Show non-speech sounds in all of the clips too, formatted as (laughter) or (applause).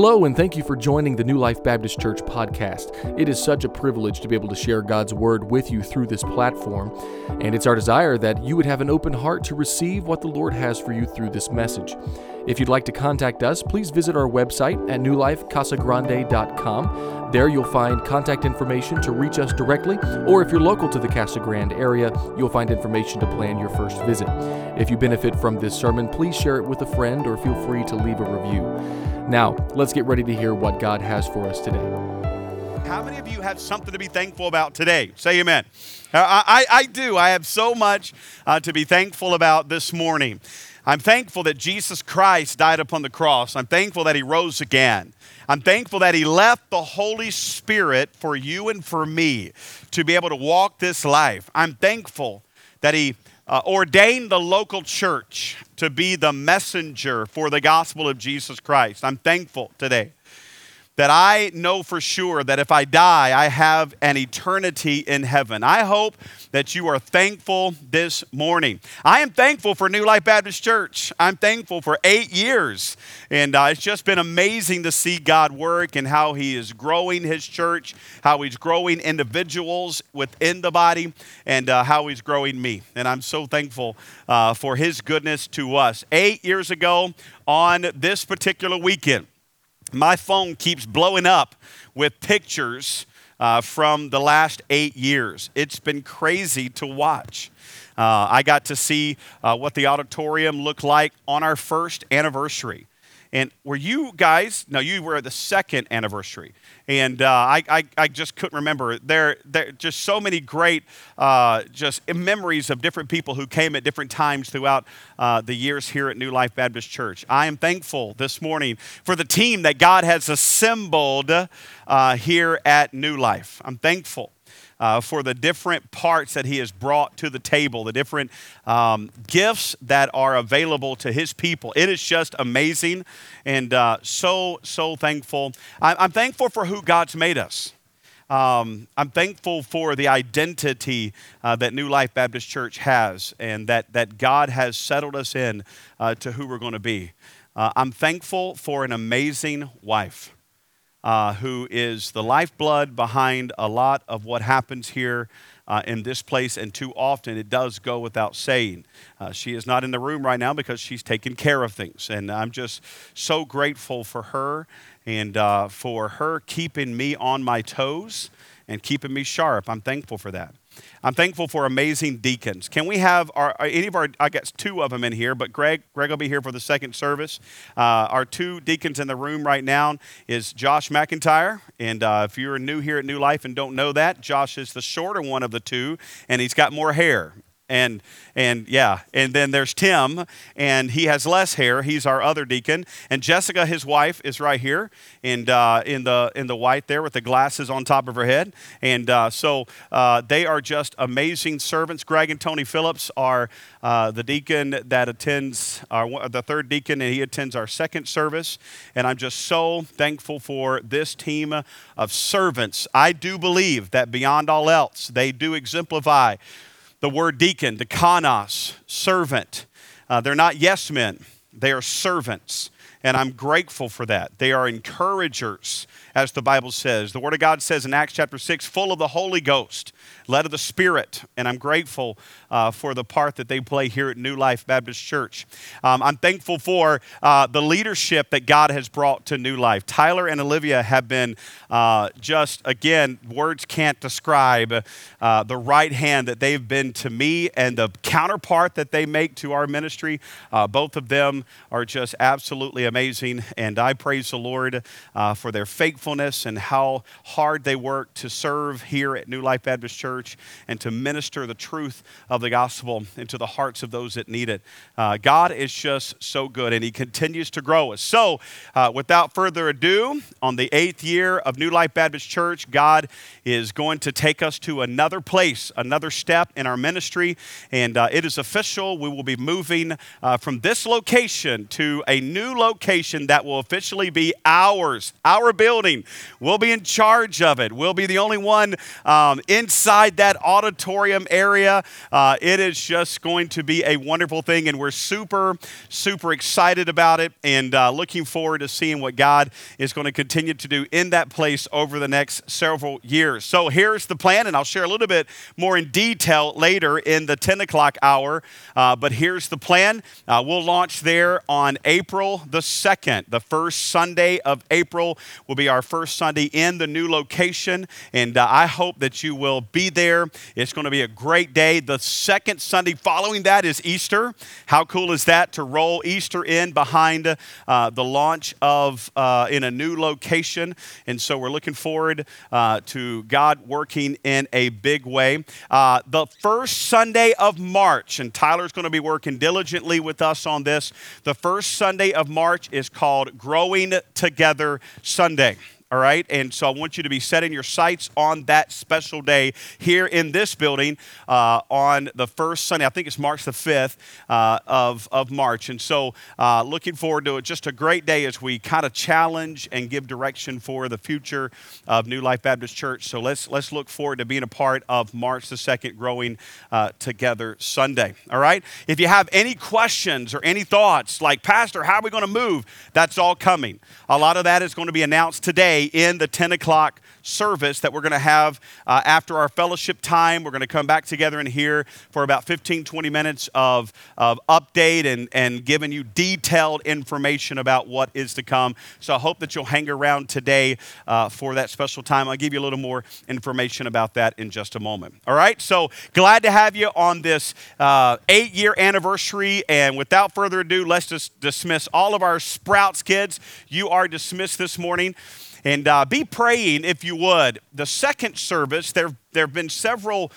Hello, and thank you for joining the New Life Baptist Church podcast. It is such a privilege to be able to share God's Word with you through this platform, and it's our desire that you would have an open heart to receive what the Lord has for you through this message. If you'd like to contact us, please visit our website at newlifecasagrande.com. There you'll find contact information to reach us directly, or if you're local to the Casa Grande area, you'll find information to plan your first visit. If you benefit from this sermon, please share it with a friend or feel free to leave a review. Now, let's get ready to hear what God has for us today. How many of you have something to be thankful about today? Say amen. I, I, I do. I have so much uh, to be thankful about this morning. I'm thankful that Jesus Christ died upon the cross. I'm thankful that he rose again. I'm thankful that he left the Holy Spirit for you and for me to be able to walk this life. I'm thankful that he uh, ordained the local church to be the messenger for the gospel of Jesus Christ. I'm thankful today that I know for sure that if I die, I have an eternity in heaven. I hope that you are thankful this morning. I am thankful for New Life Baptist Church. I'm thankful for eight years. And uh, it's just been amazing to see God work and how He is growing His church, how He's growing individuals within the body, and uh, how He's growing me. And I'm so thankful uh, for His goodness to us. Eight years ago, on this particular weekend, my phone keeps blowing up with pictures uh, from the last eight years. It's been crazy to watch. Uh, I got to see uh, what the auditorium looked like on our first anniversary. And were you guys, no, you were at the second anniversary. And uh, I, I, I, just couldn't remember. There, there just so many great uh, just memories of different people who came at different times throughout uh, the years here at New Life Baptist Church. I am thankful this morning for the team that God has assembled uh, here at New Life. I'm thankful uh, for the different parts that He has brought to the table, the different um, gifts that are available to His people. It is just amazing and uh, so, so thankful. I'm thankful for who God's made us. Um, I'm thankful for the identity uh, that New Life Baptist Church has and that, that God has settled us in uh, to who we're going to be. Uh, I'm thankful for an amazing wife uh, who is the lifeblood behind a lot of what happens here uh, in this place, and too often it does go without saying. Uh, she is not in the room right now because she's taking care of things, and I'm just so grateful for her and uh, for her keeping me on my toes and keeping me sharp. I'm thankful for that. I'm thankful for amazing deacons. Can we have our, any of our, I guess two of them in here, but Greg, Greg will be here for the second service. Uh, our two deacons in the room right now is Josh McIntyre. And uh, if you're new here at New Life and don't know that, Josh is the shorter one of the two, and he's got more hair and and yeah. And then there's tim and he has less hair. He's our other deacon. And jessica his wife is right here and uh, in the in the white there with the glasses on top of her head. And uh, so uh, they are just amazing servants. Greg and tony phillips are uh, the deacon that attends our, the third deacon and he attends our second service. And i'm just so thankful for this team of servants. I do believe that beyond all else they do exemplify the word deacon, diakonos, servant. Uh, they're not yes men, they are servants. And I'm grateful for that. They are encouragers, as the Bible says. The Word of God says in Acts chapter 6, full of the Holy Ghost, led of the Spirit. And I'm grateful uh, for the part that they play here at New Life Baptist Church. Um, I'm thankful for uh, the leadership that God has brought to New Life. Tyler and Olivia have been uh, just, again, words can't describe uh, the right hand that they've been to me and the counterpart that they make to our ministry. Uh, both of them are just absolutely amazing. And I praise the Lord uh, for their faithfulness and how hard they work to serve here at New Life Baptist Church and to minister the truth of the gospel into the hearts of those that need it. Uh, God is just so good and He continues to grow us. So, uh, without further ado, on the eighth year of New Life Baptist Church, God is going to take us to another place, another step in our ministry. And uh, it is official. We will be moving uh, from this location to a new location location that will officially be ours, our building. We'll be in charge of it. We'll be the only one um, inside that auditorium area. Uh, it is just going to be a wonderful thing, and we're super, super excited about it and uh, looking forward to seeing what God is going to continue to do in that place over the next several years. So here's the plan, and I'll share a little bit more in detail later in the 10 o'clock hour. Uh, but here's the plan uh, we'll launch there on April the 2nd. The first Sunday of April will be our first Sunday in the new location, and uh, I hope that you will be there. It's going to be a great day. The second Sunday following that is Easter. How cool is that to roll Easter in behind uh, the launch of uh, in a new location? And so we're looking forward uh, to God working in a big way. Uh, the first Sunday of March, and Tyler's going to be working diligently with us on this. The first Sunday of March is called Growing Together Sunday all right? And so I want you to be setting your sights on that special day here in this building uh, on the first Sunday. I think it's March the 5th uh, of, of March. And so uh, looking forward to it. Just a great day as we kind of challenge and give direction for the future of New Life Baptist Church. So let's, let's look forward to being a part of March the 2nd Growing uh, Together Sunday, all right? If you have any questions or any thoughts, like, Pastor, how are we going to move? That's all coming. A lot of that is going to be announced today in the 10 o'clock service that we're going to have uh, after our fellowship time. We're going to come back together in here for about 15, 20 minutes of, of update and, and giving you detailed information about what is to come. So I hope that you'll hang around today uh, for that special time. I'll give you a little more information about that in just a moment. All right, so glad to have you on this uh, eight year anniversary. And without further ado, let's just dismiss all of our Sprouts kids. You are dismissed this morning. And uh, be praying, if you would. The second service, there, there have been several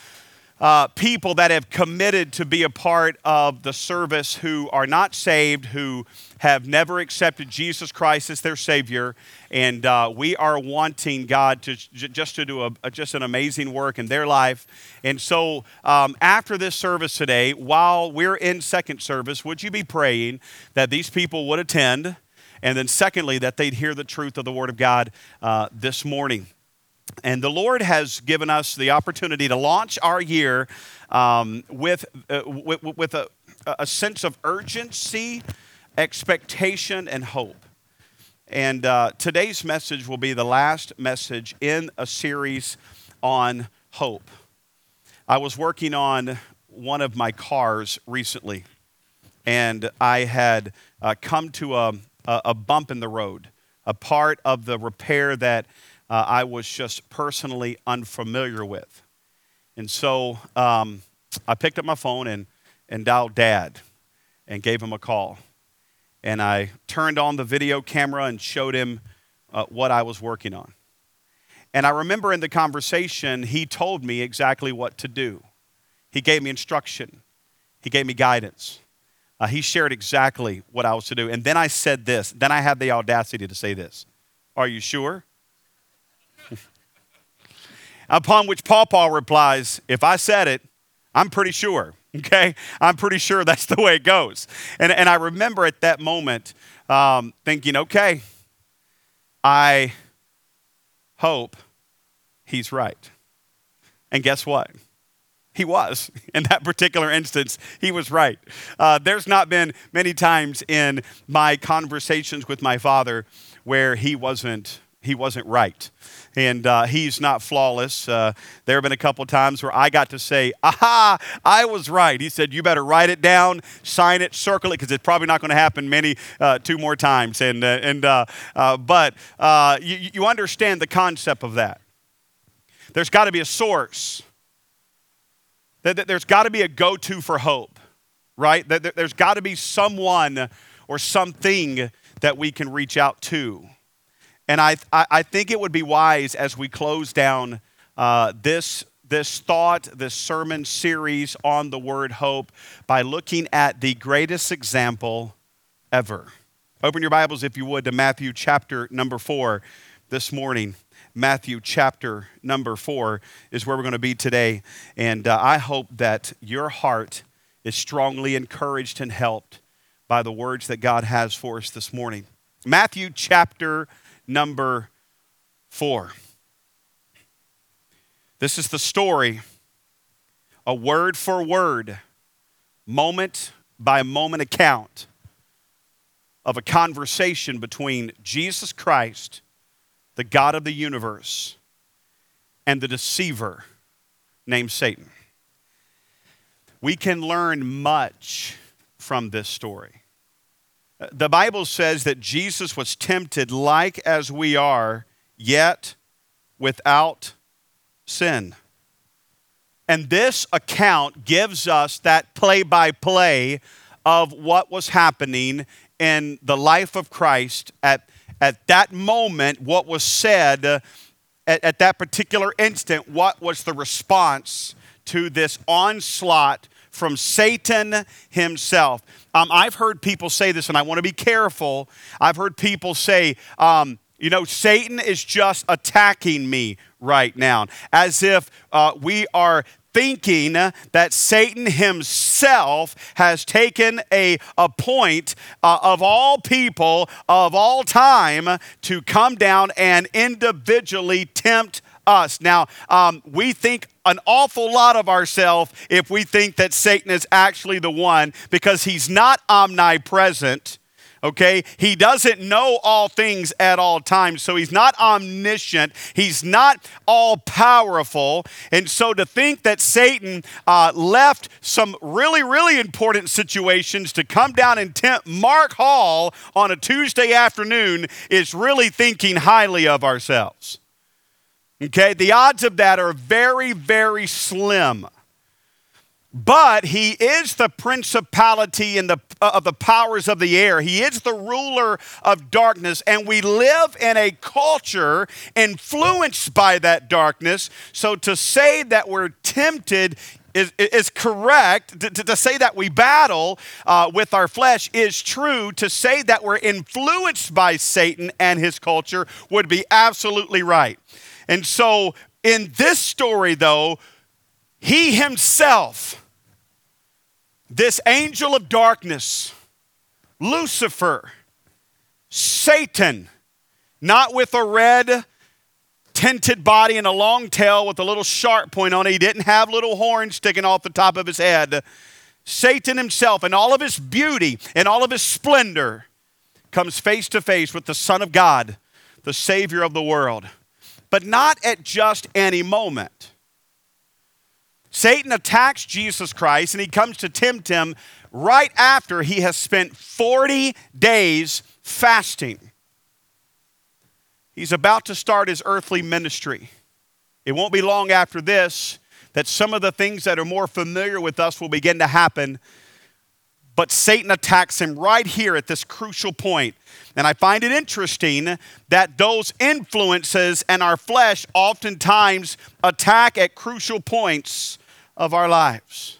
uh, people that have committed to be a part of the service who are not saved, who have never accepted Jesus Christ as their Savior. And uh, we are wanting God to j- just to do a, just an amazing work in their life. And so, um, after this service today, while we're in second service, would you be praying that these people would attend? And then, secondly, that they'd hear the truth of the Word of God uh, this morning. And the Lord has given us the opportunity to launch our year um, with, uh, with, with a, a, sense of urgency, expectation, and hope. And uh, today's message will be the last message in a series on hope. I was working on one of my cars recently, and I had uh, come to a, a, a bump in the road, a part of the repair that uh, I was just personally unfamiliar with. And so um, I picked up my phone and, and dialed dad and gave him a call. And I turned on the video camera and showed him uh, what I was working on. And I remember in the conversation, he told me exactly what to do. He gave me instruction, he gave me guidance. Uh, he shared exactly what I was to do. And then I said this. Then I had the audacity to say this Are you sure? (laughs) Upon which Paul Paul replies, If I said it, I'm pretty sure. (laughs) Okay? I'm pretty sure that's the way it goes. And, and I remember at that moment um, thinking, okay, I hope he's right. And guess what? He was. (laughs) In that particular instance, he was right. Uh, there's not been many times in my conversations with my father where he wasn't he wasn't right. And uh, he's not flawless. Uh, there have been a couple times where I got to say, aha, I was right. He said, you better write it down, sign it, circle it, because it's probably not going to happen many, uh, two more times. And, uh, and, uh, uh, but you, you understand the concept of that. There's got to be a source. That there's got to be a go to for hope, right? That there's got to be someone or something that we can reach out to. And I, I think it would be wise as we close down uh, this, this thought, this sermon series on the word hope by looking at the greatest example ever. Open your Bibles, if you would, to Matthew chapter number four this morning. Matthew chapter number four is where we're going to be today. And uh, I hope that your heart is strongly encouraged and helped by the words that God has for us this morning. Matthew chapter number 4. This is the story, a word for word, moment by moment account of a conversation between Jesus Christ, the God of the universe, and the deceiver named Satan. We can learn much from this story. The Bible says that Jesus was tempted like as we are, yet without sin. And this account gives us that play by play of what was happening in the life of Christ at, at that moment, what was said uh, at, at that particular instant, what was the response to this onslaught from Satan himself. Um, I've heard people say this, and I want to be careful. I've heard people say, um, you know, Satan is just attacking me right now, as if uh, we are thinking that Satan himself has taken a, a point uh, of all people of all time to come down and individually tempt us. Now, um, we think an awful lot of ourselves if we think that Satan is actually the one because he's not omnipresent okay? He doesn't know all things at all times, so he's not omniscient, he's not all powerful. And so to think that Satan uh, left some really, really important situations to come down and tempt Mark Hall on a Tuesday afternoon is really thinking highly of ourselves. Okay, the odds of that are very, very slim. But he is the principality and the, uh, of the powers of the air. He is the ruler of darkness, and we live in a culture influenced by that darkness. So to say that we're tempted is, is correct. To, to, say that we battle uh, with our flesh is true. To say that we're influenced by Satan and his culture would be absolutely right. And so in this story, though, he himself this angel of darkness, Lucifer, Satan, not with a red tinted body and a long tail with a little sharp point on it. He didn't have little horns sticking off the top of his head. Satan himself, in all of his beauty and all of his splendor, comes face to face with the Son of God, the Savior of the world. But not at just any moment. Satan attacks Jesus Christ and he comes to tempt him right after he has spent 40 days fasting. He's about to start his earthly ministry. It won't be long after this that some of the things that are more familiar with us will begin to happen. But Satan attacks him right here at this crucial point. And I find it interesting that those influences and our flesh oftentimes attack at crucial points of our lives.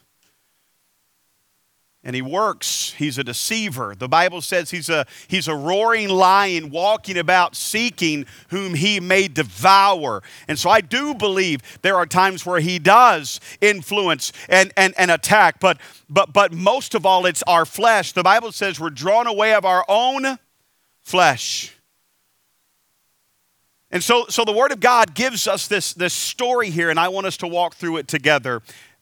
And he works. He's a deceiver. The Bible says he's a, he's a roaring lion walking about seeking whom he may devour. And so I do believe there are times where he does influence and, and, and attack, but, but, but most of all, it's our flesh. The Bible says we're drawn away of our own flesh. And so, so the Word of God gives us this, this story here, and I want us to walk through it together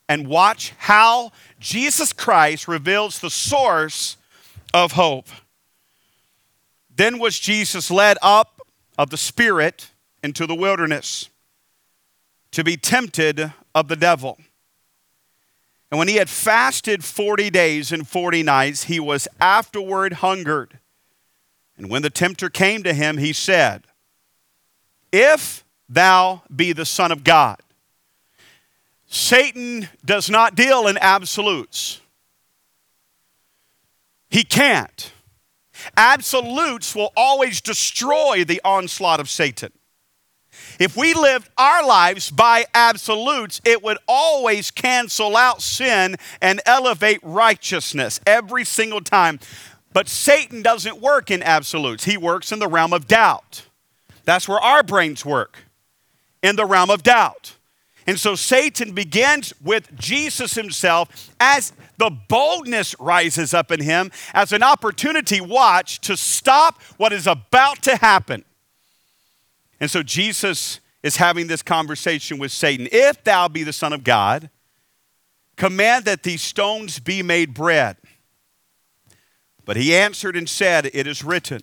and watch how Jesus Christ reveals the source of hope. Then was Jesus led up of the Spirit into the wilderness to be tempted of the devil. And when he had fasted 40 days and 40 nights, he was afterward hungered. And when the tempter came to him, he said, if thou be the Son of God. Satan does not deal in absolutes. He can't. Absolutes will always destroy the onslaught of Satan. If we lived our lives by absolutes, it would always cancel out sin and elevate righteousness every single time. But Satan doesn't work in absolutes, he works in the realm of doubt. That's where our brains work, in the realm of doubt. And so Satan begins with Jesus himself as the boldness rises up in him as an opportunity, watch, to stop what is about to happen. And so Jesus is having this conversation with Satan. If thou be the Son of God, command that these stones be made bread. But he answered and said, It is written,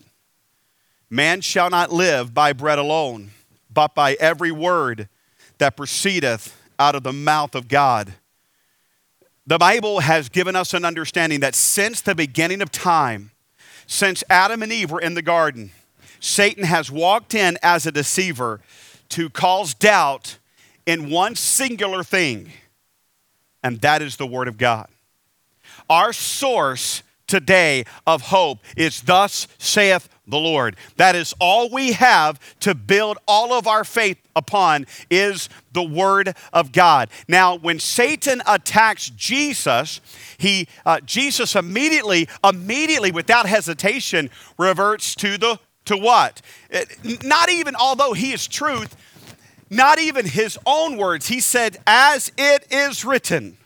Man shall not live by bread alone, but by every word that proceedeth out of the mouth of God. The Bible has given us an understanding that since the beginning of time, since Adam and Eve were in the garden, Satan has walked in as a deceiver to cause doubt in one singular thing, and that is the Word of God. Our source today of hope is thus saith the Lord. That is all we have to build all of our faith upon is the word of God. Now, when Satan attacks Jesus, he uh, Jesus immediately immediately without hesitation reverts to the to what? Not even although he is truth, not even his own words. He said as it is written.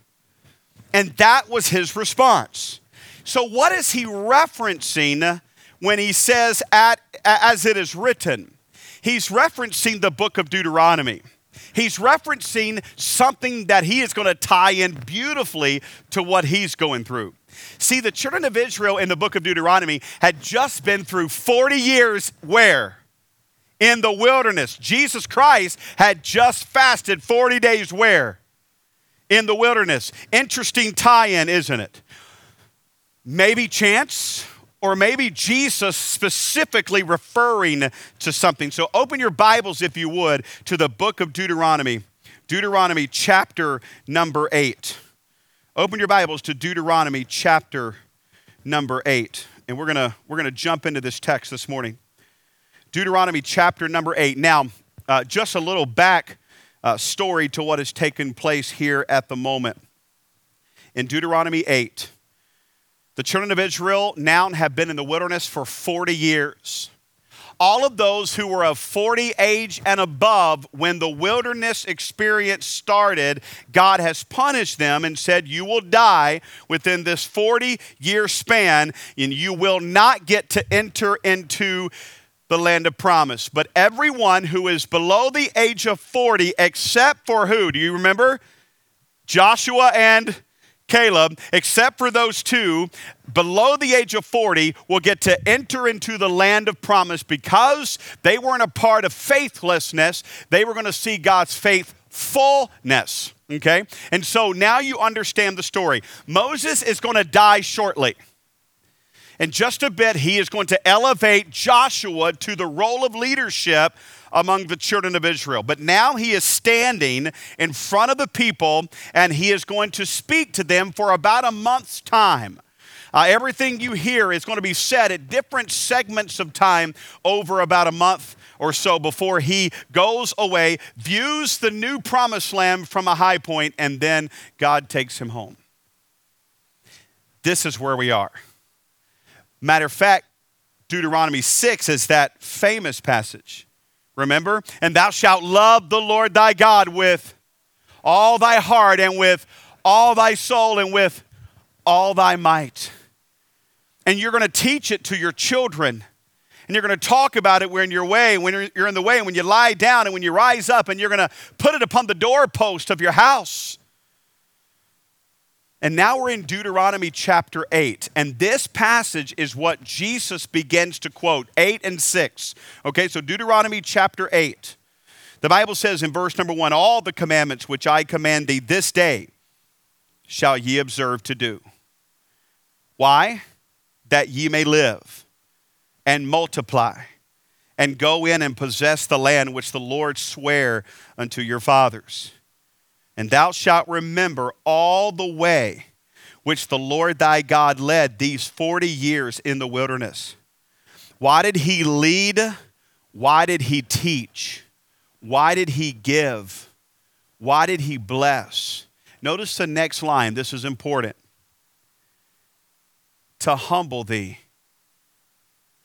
And that was his response. So, what is he referencing when he says, At, as it is written? He's referencing the book of Deuteronomy. He's referencing something that he is going to tie in beautifully to what he's going through. See, the children of Israel in the book of Deuteronomy had just been through 40 years where? In the wilderness. Jesus Christ had just fasted 40 days where? In the wilderness. Interesting tie in, isn't it? Maybe chance, or maybe Jesus specifically referring to something. So open your Bibles, if you would, to the book of Deuteronomy, Deuteronomy chapter number 8. Open your Bibles to Deuteronomy chapter number 8. And we're to we're to jump into this text this morning. Deuteronomy chapter number 8. Now, uh, just a little back uh, story to what has taken place here at the moment. In Deuteronomy 8, the children of Israel now have been in the wilderness for 40 years. All of those who were of 40 age and above when the wilderness experience started, God has punished them and said, You will die within this 40 year span, and you will not get to enter into the land of promise. But everyone who is below the age of 40, except for who? Do you remember? Joshua and Caleb, except for those two below the age of 40, will get to enter into the land of promise because they weren't a part of faithlessness. They were going to see God's faithfulness. Okay? And so now you understand the story. Moses is going to die shortly. In just a bit, he is going to elevate Joshua to the role of leadership among the children of Israel. But now he is standing in front of the people and he is going to speak to them for about a month's time. Uh, everything you hear is going to be said at different segments of time over about a month or so before he goes away, views the new promised land from a high point, and then God takes him home. This is where we are. Matter of fact, Deuteronomy 6 is that famous passage Remember? And thou shalt love the Lord thy God with all thy heart and with all thy soul and with all thy might. And you're going to teach it to your children. And you're going to talk about it when you're way, when you're in the way, and when you lie down and when you rise up, and you're going to put it upon the doorpost of your house. And now we're in Deuteronomy chapter 8. And this passage is what Jesus begins to quote 8 and 6. Okay, so Deuteronomy chapter 8. The Bible says in verse number 1 All the commandments which I command thee this day shall ye observe to do. Why? That ye may live and multiply and go in and possess the land which the Lord sware unto your fathers and thou shalt remember all the way which the Lord thy God led these 40 years in the wilderness. Why did he lead? Why did he teach? Why did he give? Why did he bless? Notice the next line. This is important. To humble thee,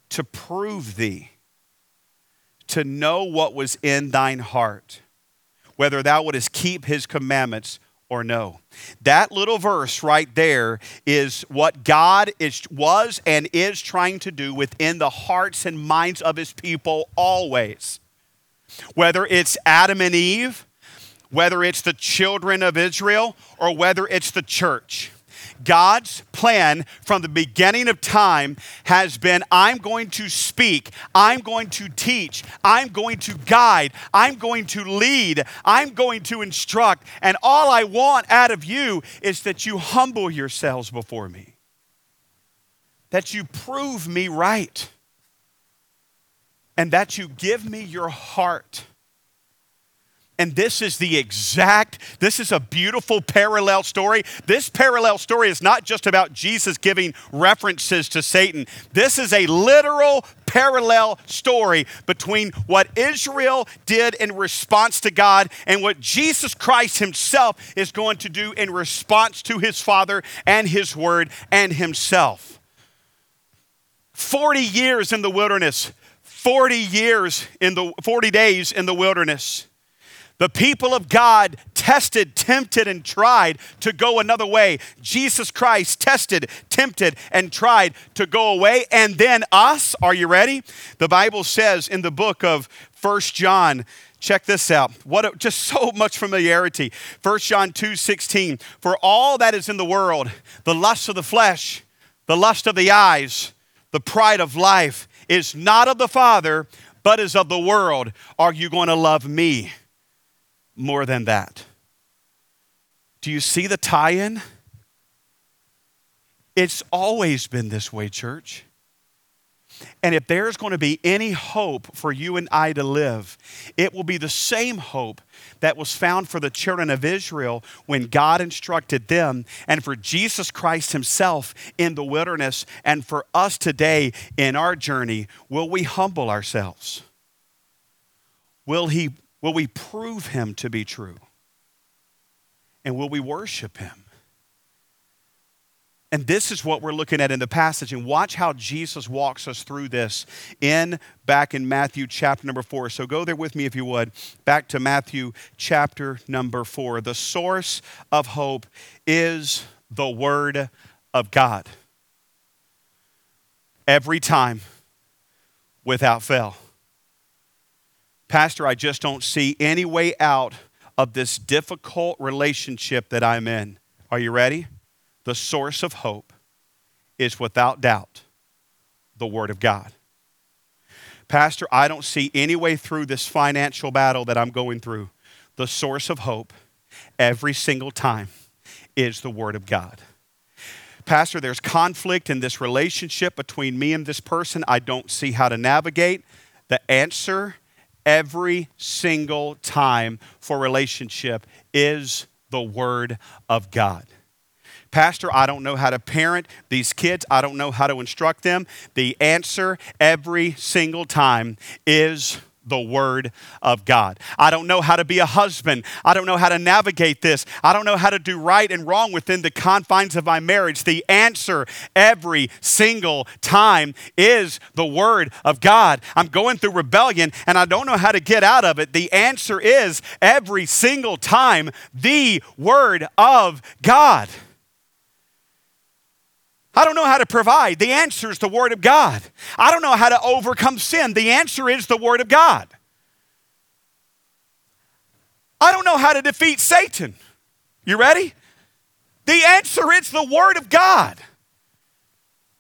to prove thee, to know what was in thine heart whether thou wouldest keep his commandments or no. That little verse right there is what God is, was and is trying to do within the hearts and minds of his people always. Whether it's Adam and Eve, whether it's the children of Israel, or whether it's the church. God's plan from the beginning of time has been I'm going to speak, I'm going to teach, I'm going to guide, I'm going to lead, I'm going to instruct, and all I want out of you is that you humble yourselves before me, that you prove me right, and that you give me your heart and this is the exact, this is a beautiful parallel story. This parallel story is not just about Jesus giving references to Satan. This is a literal parallel story between what Israel did in response to God and what Jesus Christ himself is going to do in response to his Father and his Word and himself. 40 years in the wilderness, 40 years in the 40 days in the wilderness. The people of God tested, tempted, and tried to go another way. Jesus Christ tested, tempted, and tried to go away. And then us, are you ready? The Bible says in the book of First John, check this out. What a, just so (laughs) much familiarity. First John 2 16. For all that is in the world, the lust of the flesh, the lust of the eyes, the pride of life, is not of the Father, but is of the world. Are you going to love me? More than that. Do you see the tie in? It's always been this way, church. And if there's going to be any hope for you and I to live, it will be the same hope that was found for the children of Israel when God instructed them, and for Jesus Christ Himself in the wilderness, and for us today in our journey. Will we humble ourselves? Will He Will we prove him to be true? And will we worship him? And this is what we're looking at in the passage. And watch how Jesus walks us through this in back in Matthew chapter number four. So go there with me if you would. Back to Matthew chapter number four. The source of hope is the word of God. Every time without fail. Pastor, I just don't see any way out of this difficult relationship that I'm in. Are you ready? The source of hope is without doubt the Word of God. Pastor, I don't see any way through this financial battle that I'm going through. The source of hope every single time is the Word of God. Pastor, there's conflict in this relationship between me and this person. I don't see how to navigate. The answer every single time for relationship is the Word of God. Pastor, I don't know how to parent these kids. I don't know how to instruct them. The answer every single time is the Word of God. I don't know how to be a husband. I don't know how to navigate this. I don't know how to do right and wrong within the confines of my marriage. The answer every single time is the Word of God. I'm going through rebellion and I don't know how to get out of it. The answer is every single time the Word of God. I don't know how to provide. The answer is the Word of God. I don't know how to overcome sin. The answer is the Word of God. I don't know how to defeat Satan. You ready? The answer is the Word of God.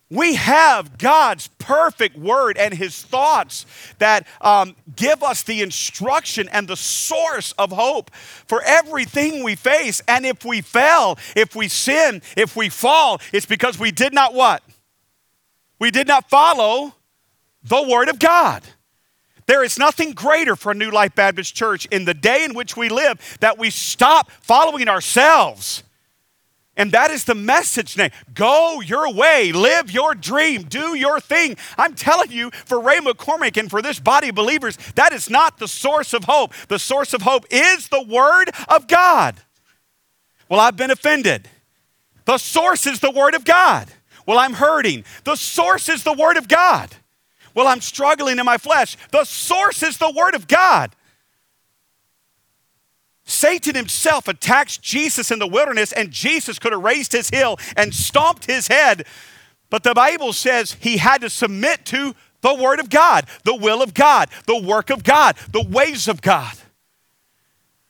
We have God's perfect word and his thoughts that um, give us the instruction and the source of hope for everything we face. And if we fail, if we sin, if we fall, it's because we did not what? We did not follow the word of God. There is nothing greater for a New Life Baptist Church in the day in which we live that we stop following ourselves and that is the message now. Go your way, live your dream, do your thing. I'm telling you, for Ray McCormick and for this body of believers, that is not the source of hope. The source of hope is the Word of God. Well, I've been offended. The source is the Word of God. Well, I'm hurting. The source is the Word of God. Well, I'm struggling in my flesh. The source is the Word of God. Satan himself attacks Jesus in the wilderness, and Jesus could have raised his heel and stomped his head. But the Bible says he had to submit to the Word of God, the will of God, the work of God, the ways of God.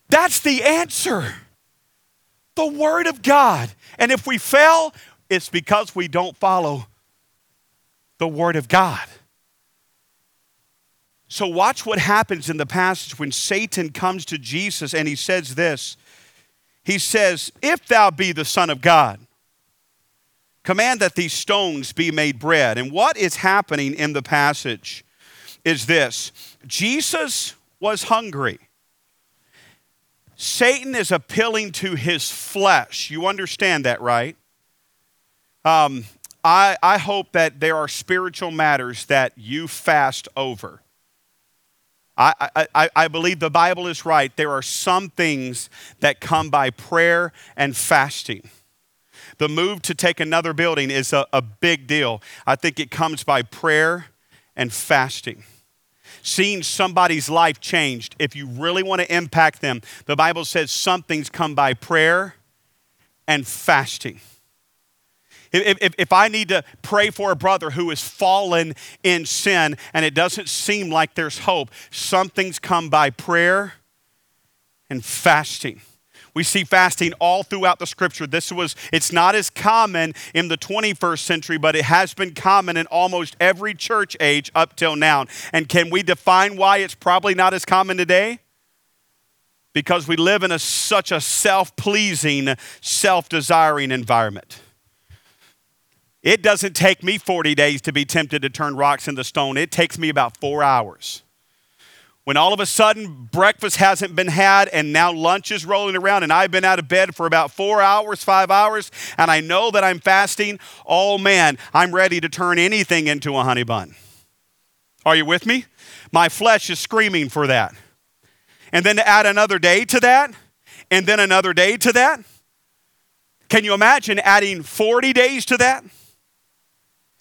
That's the answer. The Word of God. And if we fail, it's because we don't follow the Word of God. So, watch what happens in the passage when Satan comes to Jesus and he says this. He says, If thou be the Son of God, command that these stones be made bread. And what is happening in the passage is this Jesus was hungry. Satan is appealing to his flesh. You understand that, right? Um, I, I hope that there are spiritual matters that you fast over. I, I, I believe the Bible is right. There are some things that come by prayer and fasting. The move to take another building is a, a big deal. I think it comes by prayer and fasting. Seeing somebody's life changed, if you really want to impact them, the Bible says some things come by prayer and fasting. If, if, if, I need to pray for a brother who has fallen in sin and it doesn't seem like there's hope, something's come by prayer and fasting. We see fasting all throughout the scripture. This was, it's not as common in the 21st century, but it has been common in almost every church age up till now. And can we define why it's probably not as common today? Because we live in a, such a self pleasing, self desiring environment. It doesn't take me 40 days to be tempted to turn rocks into stone. It takes me about four hours. When all of a sudden breakfast hasn't been had and now lunch is rolling around and I've been out of bed for about four hours, five hours, and I know that I'm fasting, oh man, I'm ready to turn anything into a honey bun. Are you with me? My flesh is screaming for that. And then to add another day to that, and then another day to that. Can you imagine adding 40 days to that?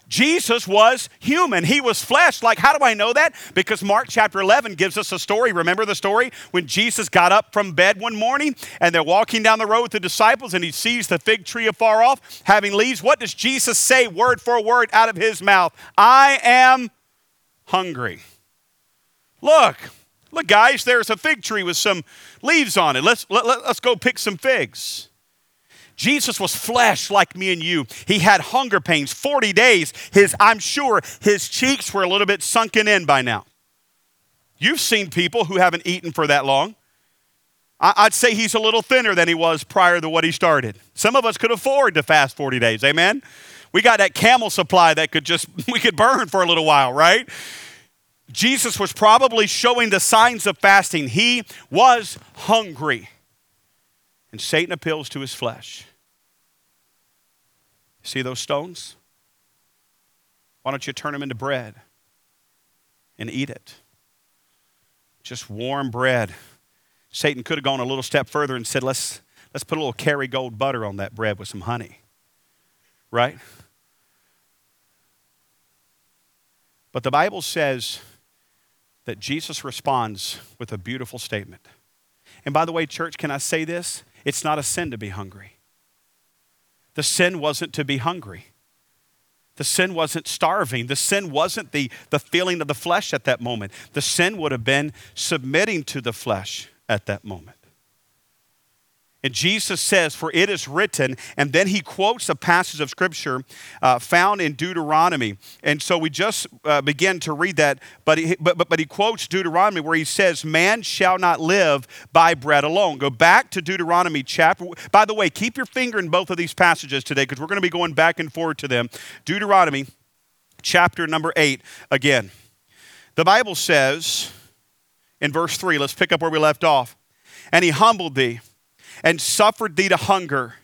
Jesus was human. He was flesh. Like, how do I know that? Because Mark chapter 11 gives us a story. Remember the story? When Jesus got up from bed one morning and they're walking down the road with the disciples and he sees the fig tree afar off having leaves. What does Jesus say word for word out of his mouth? I am hungry. Look, look, guys, there's a fig tree with some leaves on it. Let's, let, let, let's go pick some figs. Jesus was flesh like me and you. He had hunger pains, 40 days. His, I'm sure his cheeks were a little bit sunken in by now. You've seen people who haven't eaten for that long. I'd say he's a little thinner than he was prior to what he started. Some of us could afford to fast 40 days, amen? We got that camel supply that could just, (laughs) we could burn for a little while, right? Jesus was probably showing the signs of fasting. He was hungry. And Satan appeals to his flesh. See those stones? Why don't you turn them into bread and eat it? Just warm bread. Satan could have gone a little step further and said, let's, let's put a little Kerrygold butter on that bread with some honey. Right? But the Bible says that Jesus responds with a beautiful statement. And by the way, church, can I say this? It's not a sin to be hungry. The sin wasn't to be hungry. The sin wasn't starving. The sin wasn't the, the feeling of the flesh at that moment. The sin would have been submitting to the flesh at that moment. And Jesus says, For it is written, and then he quotes a passage of scripture uh, found in Deuteronomy. And so we just uh, begin to read that, but he, but, but, but he quotes Deuteronomy where he says, Man shall not live by bread alone. Go back to Deuteronomy chapter. By the way, keep your finger in both of these passages today because we're going to be going back and forth to them. Deuteronomy chapter number 8 again. The Bible says in verse 3, let's pick up where we left off. And he humbled thee and suffered thee to hunger,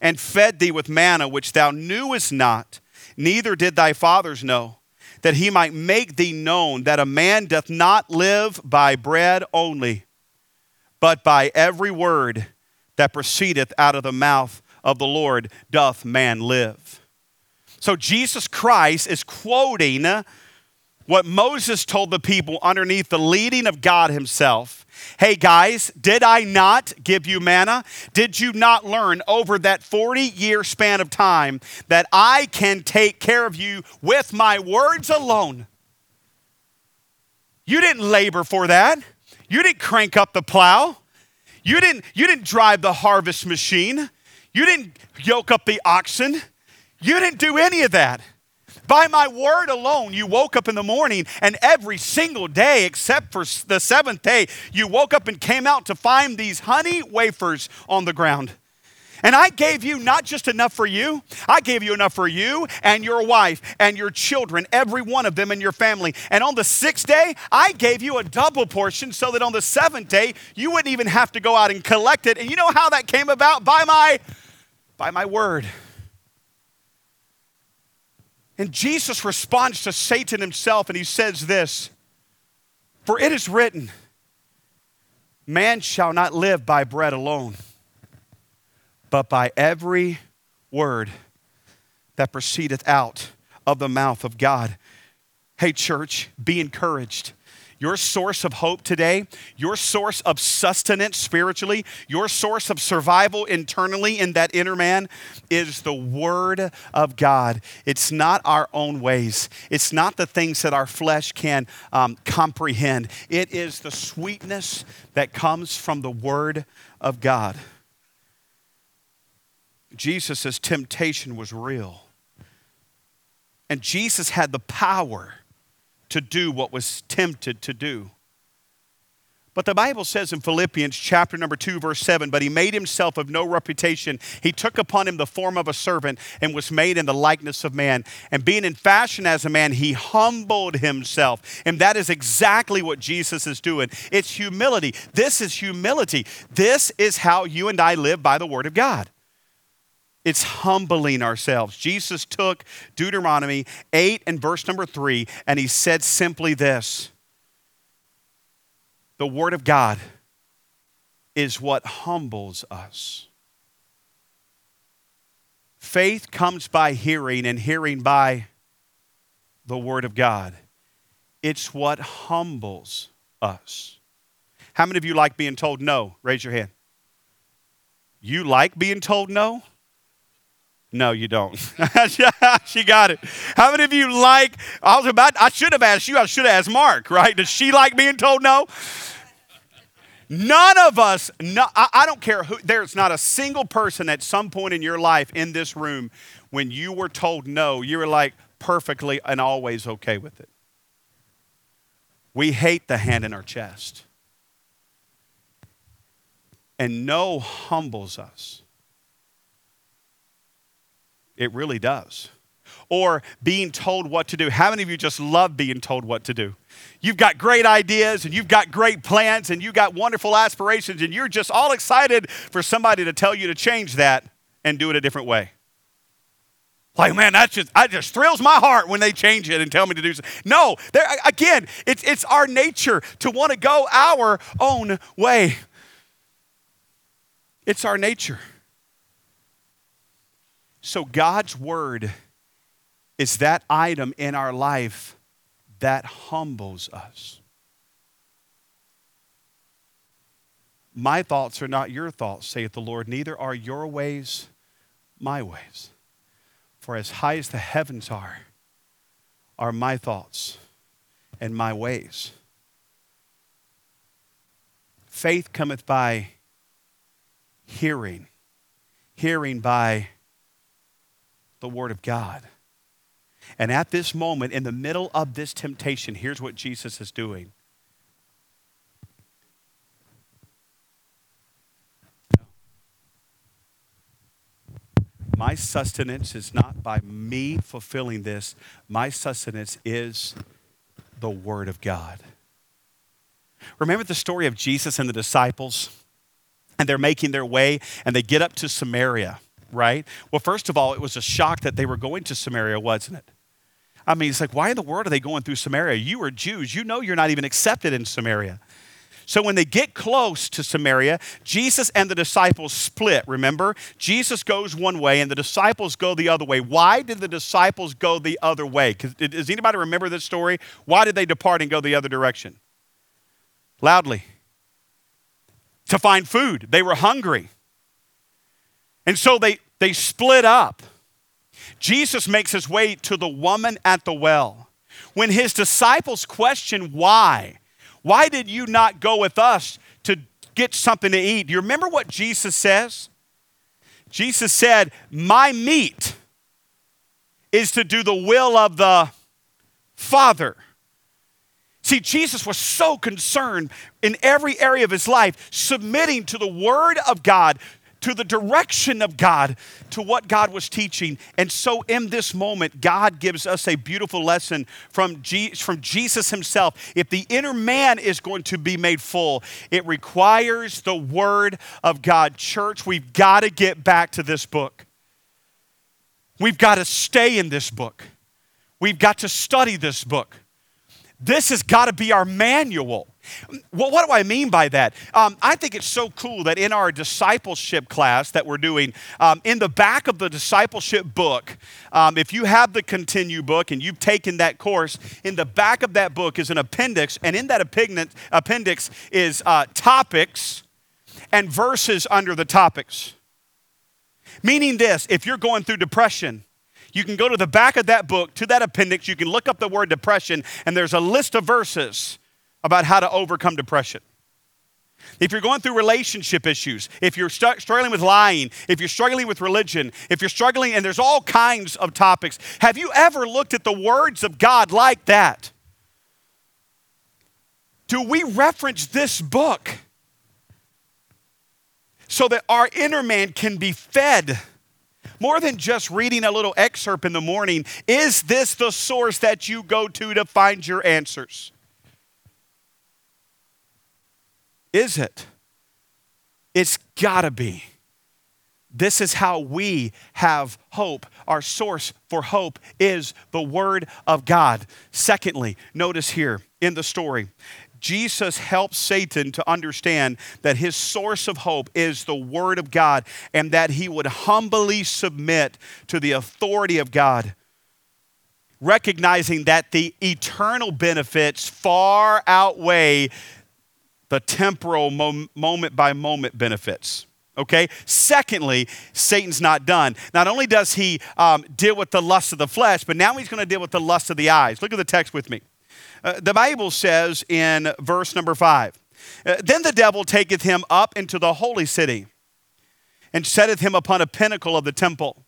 and fed thee with manna which thou knewest not, neither did thy fathers know, that he might make thee known that a man doth not live by bread only, but by every word that proceedeth out of the mouth of the Lord doth man live. So Jesus Christ is quoting what Moses told the people underneath the leading of God Himself. Hey guys, did I not give you manna? Did you not learn over that 40 year span of time that I can take care of you with my words alone? You didn't labor for that. You didn't crank up the plow. You didn't, you didn't drive the harvest machine. You didn't yoke up the oxen. You didn't do any of that. By my word alone, you woke up in the morning, and every single day, except for the seventh day, you woke up and came out to find these honey wafers on the ground. And I gave you not just enough for you, I gave you enough for you and your wife and your children, every one of them in your family. And on the sixth day, I gave you a double portion so that on the seventh day, you wouldn't even have to go out and collect it. And you know how that came about? By my by my word. And Jesus responds to Satan himself and he says this For it is written, Man shall not live by bread alone, but by every word that proceedeth out of the mouth of God. Hey, church, be encouraged. Your source of hope today, your source of sustenance spiritually, your source of survival internally in that inner man is the Word of God. It's not our own ways, it's not the things that our flesh can um, comprehend. It is the sweetness that comes from the Word of God. Jesus' temptation was real. And Jesus had the power to do what was tempted to do. But the Bible says in Philippians chapter number 2 verse 7, but he made himself of no reputation. He took upon him the form of a servant and was made in the likeness of man. And being in fashion as a man, he humbled himself. And that is exactly what Jesus is doing. It's humility. This is humility. This is how you and I live by the word of God. It's humbling ourselves. Jesus took Deuteronomy 8 and verse number 3, and he said simply this The Word of God is what humbles us. Faith comes by hearing, and hearing by the Word of God. It's what humbles us. How many of you like being told no? Raise your hand. You like being told no? No, you don't. (laughs) she got it. How many of you like? I was about. I should have asked you. I should have asked Mark. Right? Does she like being told no? None of us. No, I, I don't care who. There's not a single person at some point in your life in this room when you were told no, you were like perfectly and always okay with it. We hate the hand in our chest, and no humbles us. It really does. Or being told what to do. How many of you just love being told what to do? You've got great ideas and you've got great plans and you've got wonderful aspirations and you're just all excited for somebody to tell you to change that and do it a different way. Like, man, that just that just thrills my heart when they change it and tell me to do something. No, again, it's it's our nature to want to go our own way. It's our nature. So, God's word is that item in our life that humbles us. My thoughts are not your thoughts, saith the Lord, neither are your ways my ways. For as high as the heavens are, are my thoughts and my ways. Faith cometh by hearing, hearing by the Word of God. And at this moment, in the middle of this temptation, here's what Jesus is doing. My sustenance is not by me fulfilling this. My sustenance is the Word of God. Remember the story of Jesus and the disciples? And they're making their way and they get up to Samaria right? Well, first of all, it was a shock that they were going to Samaria, wasn't it? I mean, it's like, why in the world are they going through Samaria? You are Jews. You know you're not even accepted in Samaria. So when they get close to Samaria, Jesus and the disciples split, remember? Jesus goes one way and the disciples go the other way. Why did the disciples go the other way? Does anybody remember this story? Why did they depart and go the other direction? Loudly. To find food. They were hungry. And so they, they split up. Jesus makes his way to the woman at the well. When his disciples question why, why did you not go with us to get something to eat? Do you remember what Jesus says? Jesus said, My meat is to do the will of the Father. See, Jesus was so concerned in every area of his life, submitting to the Word of God, to the direction of God, to what God was teaching. And so, in this moment, God gives us a beautiful lesson from, G- from Jesus himself. If the inner man is going to be made full, it requires the Word of God. Church, we've got to get back to this book. We've got to stay in this book. We've got to study this book. This has got to be our manual. Well, what do I mean by that? Um, I think it's so cool that in our discipleship class that we're doing, um, in the back of the discipleship book, um, if you have the Continue book and you've taken that course, in the back of that book is an appendix, and in that appendix is uh, topics and verses under the topics. Meaning this if you're going through depression, you can go to the back of that book, to that appendix, you can look up the word depression, and there's a list of verses about how to overcome depression. If you're going through relationship issues, if you're st- struggling with lying, if you're struggling with religion, if you're struggling, and there's all kinds of topics, have you ever looked at the words of God like that? Do we reference this book so that our inner man can be fed? More than just reading a little excerpt in the morning, is this the source that you go to to find your answers? Is it? It's gotta be. This is how we have hope. Our source for hope is the Word of God. Secondly, notice here in the story, Jesus helps Satan to understand that his source of hope is the Word of God and that he would humbly submit to the authority of God, recognizing that the eternal benefits far outweigh the temporal moment by moment benefits. Okay? Secondly, Satan's not done. Not only does he um, deal with the lust of the flesh, but now he's going to deal with the lust of the eyes. Look at the text with me. Uh, the Bible says in verse number five uh, Then the devil taketh him up into the holy city and setteth him upon a pinnacle of the temple.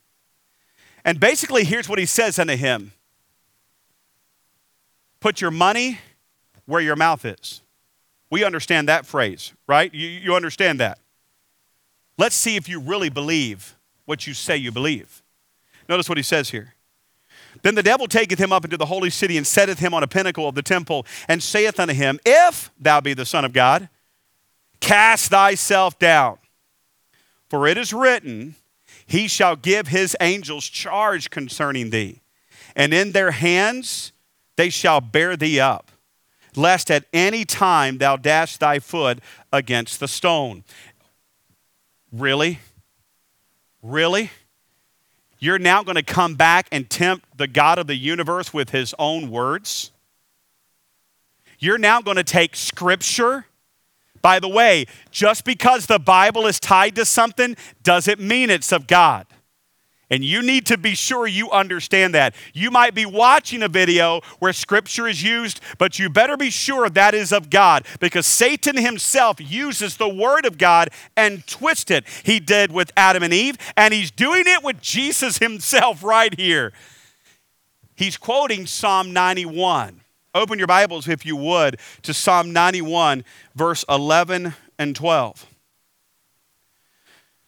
And basically, here's what he says unto him Put your money where your mouth is. We understand that phrase, right? You, you understand that. Let's see if you really believe what you say you believe. Notice what he says here. Then the devil taketh him up into the holy city and setteth him on a pinnacle of the temple and saith unto him, If thou be the Son of God, cast thyself down. For it is written, He shall give his angels charge concerning thee, and in their hands they shall bear thee up, lest at any time thou dash thy foot against the stone. Really? Really? You're now going to come back and tempt the God of the universe with his own words? You're now going to take scripture. By the way, just because the Bible is tied to something doesn't mean it's of God. And you need to be sure you understand that. You might be watching a video where scripture is used, but you better be sure that is of God because Satan himself uses the word of God and twists it. He did with Adam and Eve, and he's doing it with Jesus himself right here. He's quoting Psalm 91. Open your Bibles, if you would, to Psalm 91, verse 11 and 12.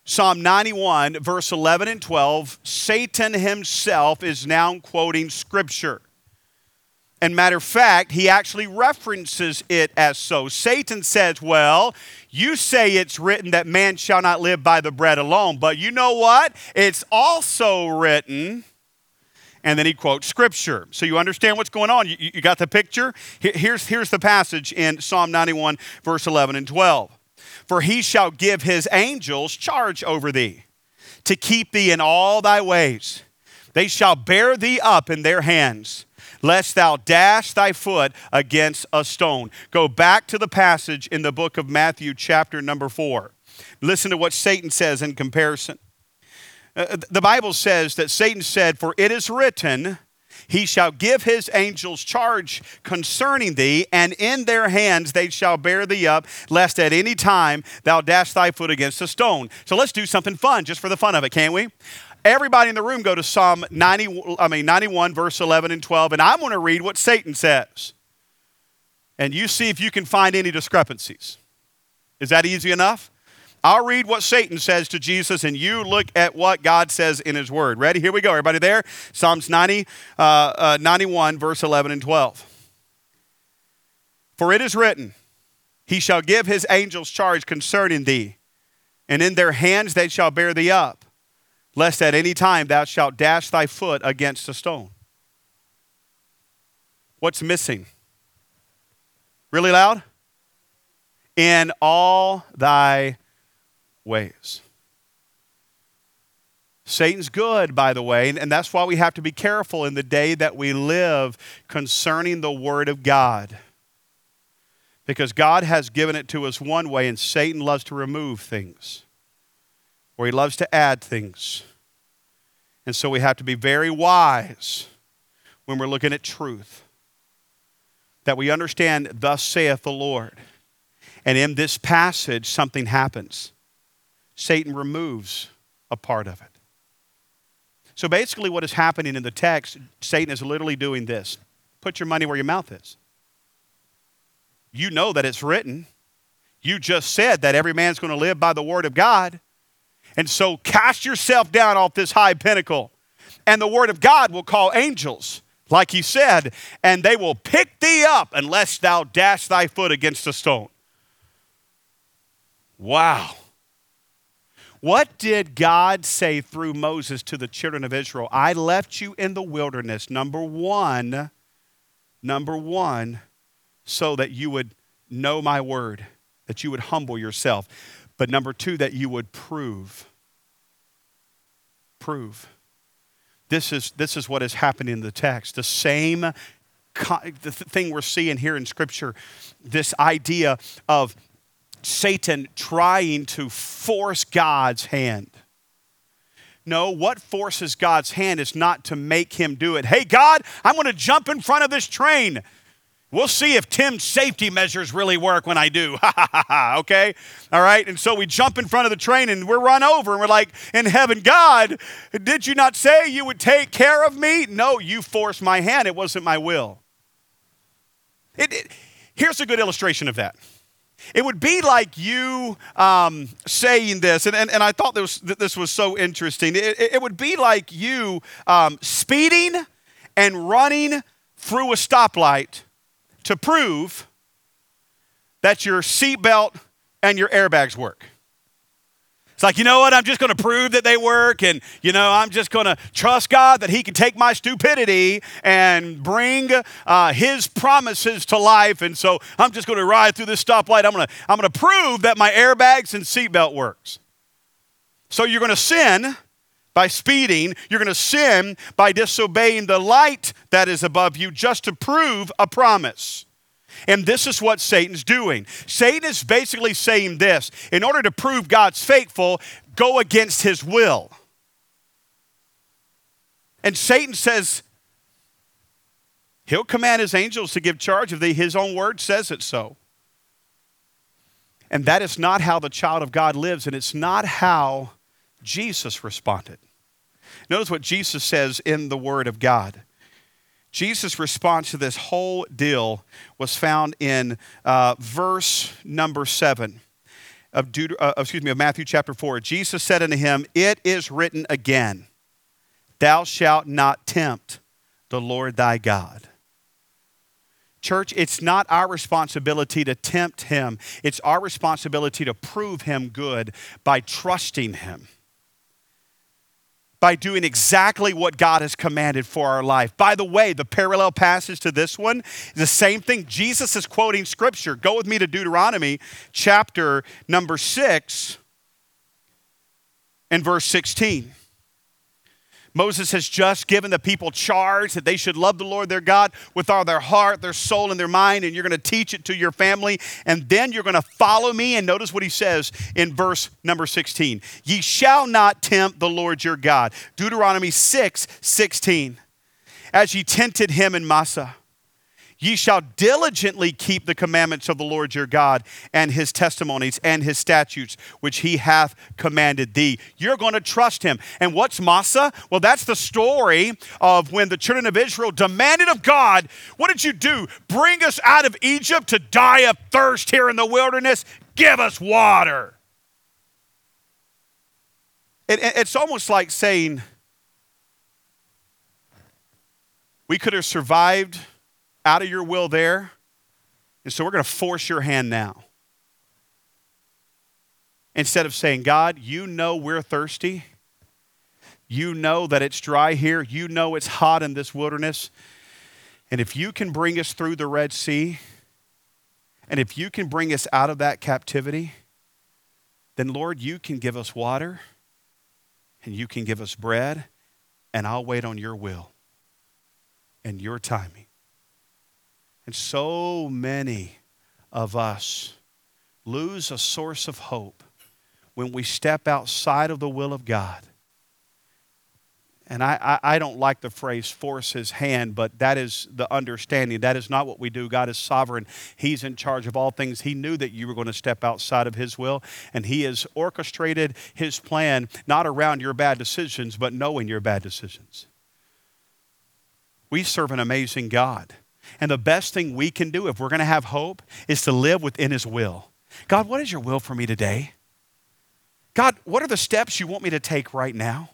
Psalm 91, verse 11 and 12, Satan himself is now quoting scripture. And matter of fact, he actually references it as so. Satan says, Well, you say it's written that man shall not live by the bread alone, but you know what? It's also written and then he quotes scripture. So you understand what's going on. You, you got the picture? Here's, here's the passage in Psalm 91, verse 11 and 12. For he shall give his angels charge over thee to keep thee in all thy ways. They shall bear thee up in their hands, lest thou dash thy foot against a stone. Go back to the passage in the book of Matthew, chapter number four. Listen to what Satan says in comparison. Uh, the Bible says that Satan said, For it is written, he shall give his angels charge concerning thee, and in their hands they shall bear thee up, lest at any time thou dash thy foot against a stone. So let's do something fun just for the fun of it, can't we? Everybody in the room go to Psalm 90, I mean 91, verse 11 and 12, and I'm going to read what Satan says. And you see if you can find any discrepancies. Is that easy enough? I'll read what Satan says to Jesus, and you look at what God says in his word. Ready? Here we go. Everybody there? Psalms 90, uh, uh, 91, verse 11 and 12. For it is written, He shall give his angels charge concerning thee, and in their hands they shall bear thee up, lest at any time thou shalt dash thy foot against a stone. What's missing? Really loud? In all thy ways. Satan's good, by the way, and that's why we have to be careful in the day that we live concerning the Word of God. Because God has given it to us one way, and Satan loves to remove things, or he loves to add things. And so we have to be very wise when we're looking at truth. That we understand, thus saith the Lord. And in this passage, something happens. Satan removes a part of it. So basically, what is happening in the text, Satan is literally doing this put your money where your mouth is. You know that it's written. You just said that every man's going to live by the word of God. And so cast yourself down off this high pinnacle, and the word of God will call angels, like he said, and they will pick thee up unless thou dash thy foot against a stone. Wow. What did God say through Moses to the children of Israel? I left you in the wilderness, number one, number one, so that you would know my word, that you would humble yourself. But number two, that you would prove. Prove. This is, this is what is happening in the text. The same the thing we're seeing here in Scripture, this idea of Satan trying to force God's hand. No, what forces God's hand is not to make him do it. Hey, God, I'm going to jump in front of this train. We'll see if Tim's safety measures really work when I do. (laughs) okay? All right? And so we jump in front of the train and we're run over and we're like, in heaven, God, did you not say you would take care of me? No, you forced my hand. It wasn't my will. It, it, here's a good illustration of that. It would be like you um, saying this, and, and, and I thought this, this was so interesting. It, it would be like you um, speeding and running through a stoplight to prove that your seatbelt and your airbags work. It's like, you know what? I'm just going to prove that they work. And, you know, I'm just going to trust God that He can take my stupidity and bring uh, His promises to life. And so I'm just going to ride through this stoplight. I'm going to I'm going to prove that my airbags and seatbelt works. So you're going to sin by speeding. You're going to sin by disobeying the light that is above you just to prove a promise. And this is what Satan's doing. Satan is basically saying this in order to prove God's faithful, go against his will. And Satan says, He'll command his angels to give charge of thee. His own word says it so. And that is not how the child of God lives, and it's not how Jesus responded. Notice what Jesus says in the Word of God. Jesus' response to this whole deal was found in uh, verse number seven of, Deut- uh, excuse me, of Matthew chapter 4. Jesus said unto him, It is written again, Thou shalt not tempt the Lord thy God. Church, it's not our responsibility to tempt him. It's our responsibility to prove him good by trusting him. By doing exactly what God has commanded for our life. By the way, the parallel passage to this one is the same thing. Jesus is quoting scripture. Go with me to Deuteronomy chapter number 6 and verse 16. Moses has just given the people charge that they should love the Lord their God with all their heart, their soul, and their mind, and you're going to teach it to your family, and then you're going to follow me. And notice what he says in verse number 16 Ye shall not tempt the Lord your God. Deuteronomy 6 16. As ye tempted him in Massah Ye shall diligently keep the commandments of the Lord your God and his testimonies and his statutes, which he hath commanded thee. You're going to trust him. And what's Massah? Well, that's the story of when the children of Israel demanded of God, What did you do? Bring us out of Egypt to die of thirst here in the wilderness? Give us water. It, it's almost like saying, We could have survived out of your will there. And so we're going to force your hand now. Instead of saying, God, you know we're thirsty. You know that it's dry here. You know it's hot in this wilderness. And if you can bring us through the Red Sea, and if you can bring us out of that captivity, then Lord, you can give us water and you can give us bread, and I'll wait on your will and your timing. And so many of us lose a source of hope when we step outside of the will of God. And I, I, I, don't like the phrase force his hand, but that is the understanding. That is not what we do. God is sovereign. He's in charge of all things. He knew that you were going to step outside of his will, and he has orchestrated his plan not around your bad decisions, but knowing your bad decisions. We serve an amazing God. And the best thing we can do if we're going to have hope is to live within His will. God, what is your will for me today? God, what are the steps you want me to take right now?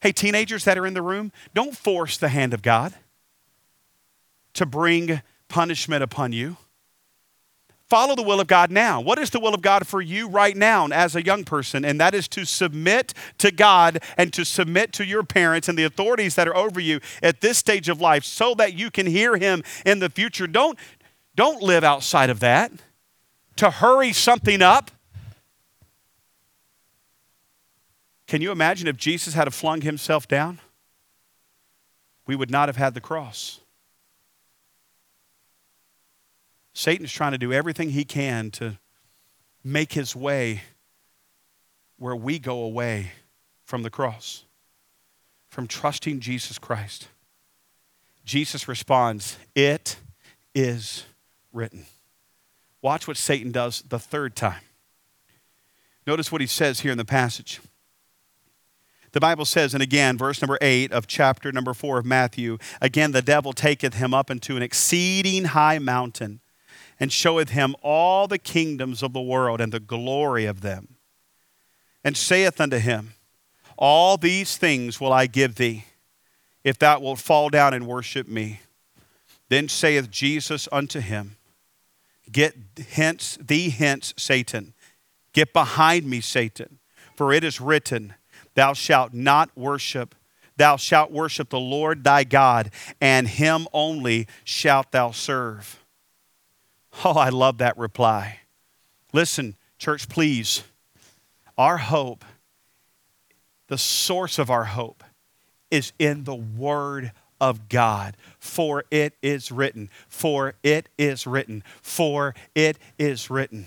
Hey, teenagers that are in the room, don't force the hand of God to bring punishment upon you. Follow the will of God now. What is the will of God for you right now as a young person? And that is to submit to God and to submit to your parents and the authorities that are over you at this stage of life so that you can hear Him in the future. Don't, don't live outside of that. To hurry something up. Can you imagine if Jesus had flung himself down? We would not have had the cross. Satan's trying to do everything he can to make his way where we go away from the cross, from trusting Jesus Christ. Jesus responds, It is written. Watch what Satan does the third time. Notice what he says here in the passage. The Bible says, and again, verse number eight of chapter number four of Matthew, again, the devil taketh him up into an exceeding high mountain and showeth him all the kingdoms of the world and the glory of them, and saith unto him, All these things will I give thee, if thou wilt fall down and worship me. Then saith Jesus unto him, Get hence thee hence, Satan. Get behind me, Satan. For it is written, Thou shalt not worship, thou shalt worship the Lord thy God, and him only shalt thou serve. (laughs) Oh, I love that reply. Listen, church, please. Our hope, the source of our hope, is in the Word of God. For it is written, for it is written, for it is written.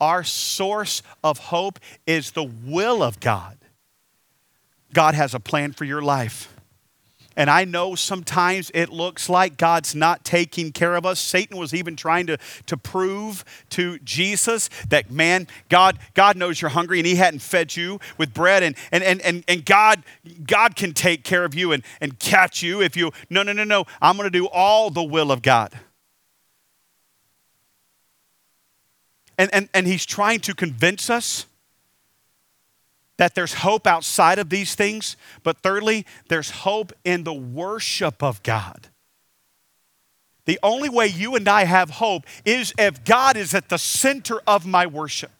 Our source of hope is the will of God. God has a plan for your life. And I know sometimes it looks like God's not taking care of us. Satan was even trying to, to prove to Jesus that, man, God, God knows you're hungry and he hadn't fed you with bread. And, and, and, and, and God, God can take care of you and, and catch you if you, no, no, no, no. I'm going to do all the will of God. And, and, and he's trying to convince us that there's hope outside of these things, but thirdly, there's hope in the worship of God. The only way you and I have hope is if God is at the center of my worship.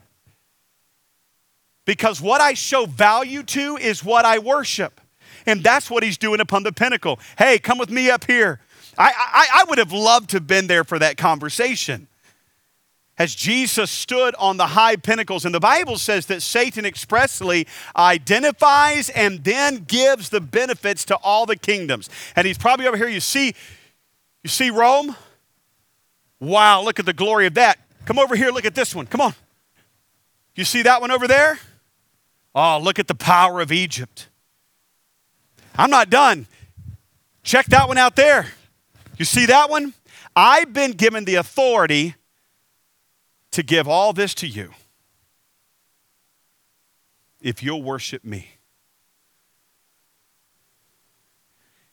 because what I show value to is what I worship. And that's what he's doing upon the pinnacle. Hey, come with me up here. I, I, I would have loved to have been there for that conversation. As Jesus stood on the high pinnacles, and the Bible says that Satan expressly identifies and then gives the benefits to all the kingdoms. And he's probably over here. You see, you see Rome? Wow, look at the glory of that. Come over here, look at this one. Come on. You see that one over there? Oh, look at the power of Egypt. I'm not done. Check that one out there. You see that one? I've been given the authority to give all this to you if you'll worship me.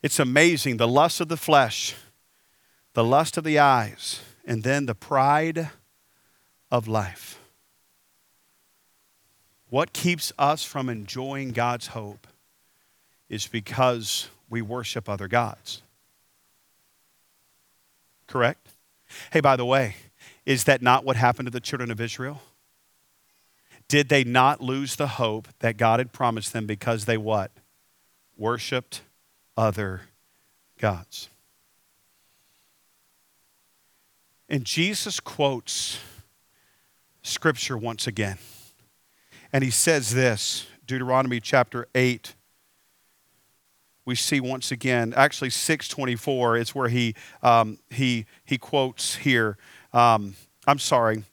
It's amazing the lust of the flesh, the lust of the eyes, and then the pride of life. What keeps us from enjoying God's hope is because we worship other gods. Correct? Hey, by the way, is that not what happened to the children of Israel? Did they not lose the hope that God had promised them because they what? Worshipped other gods. And Jesus quotes scripture once again. And he says this Deuteronomy chapter 8 we see once again, actually 624 is where he, um, he, he quotes here. Um, I'm sorry,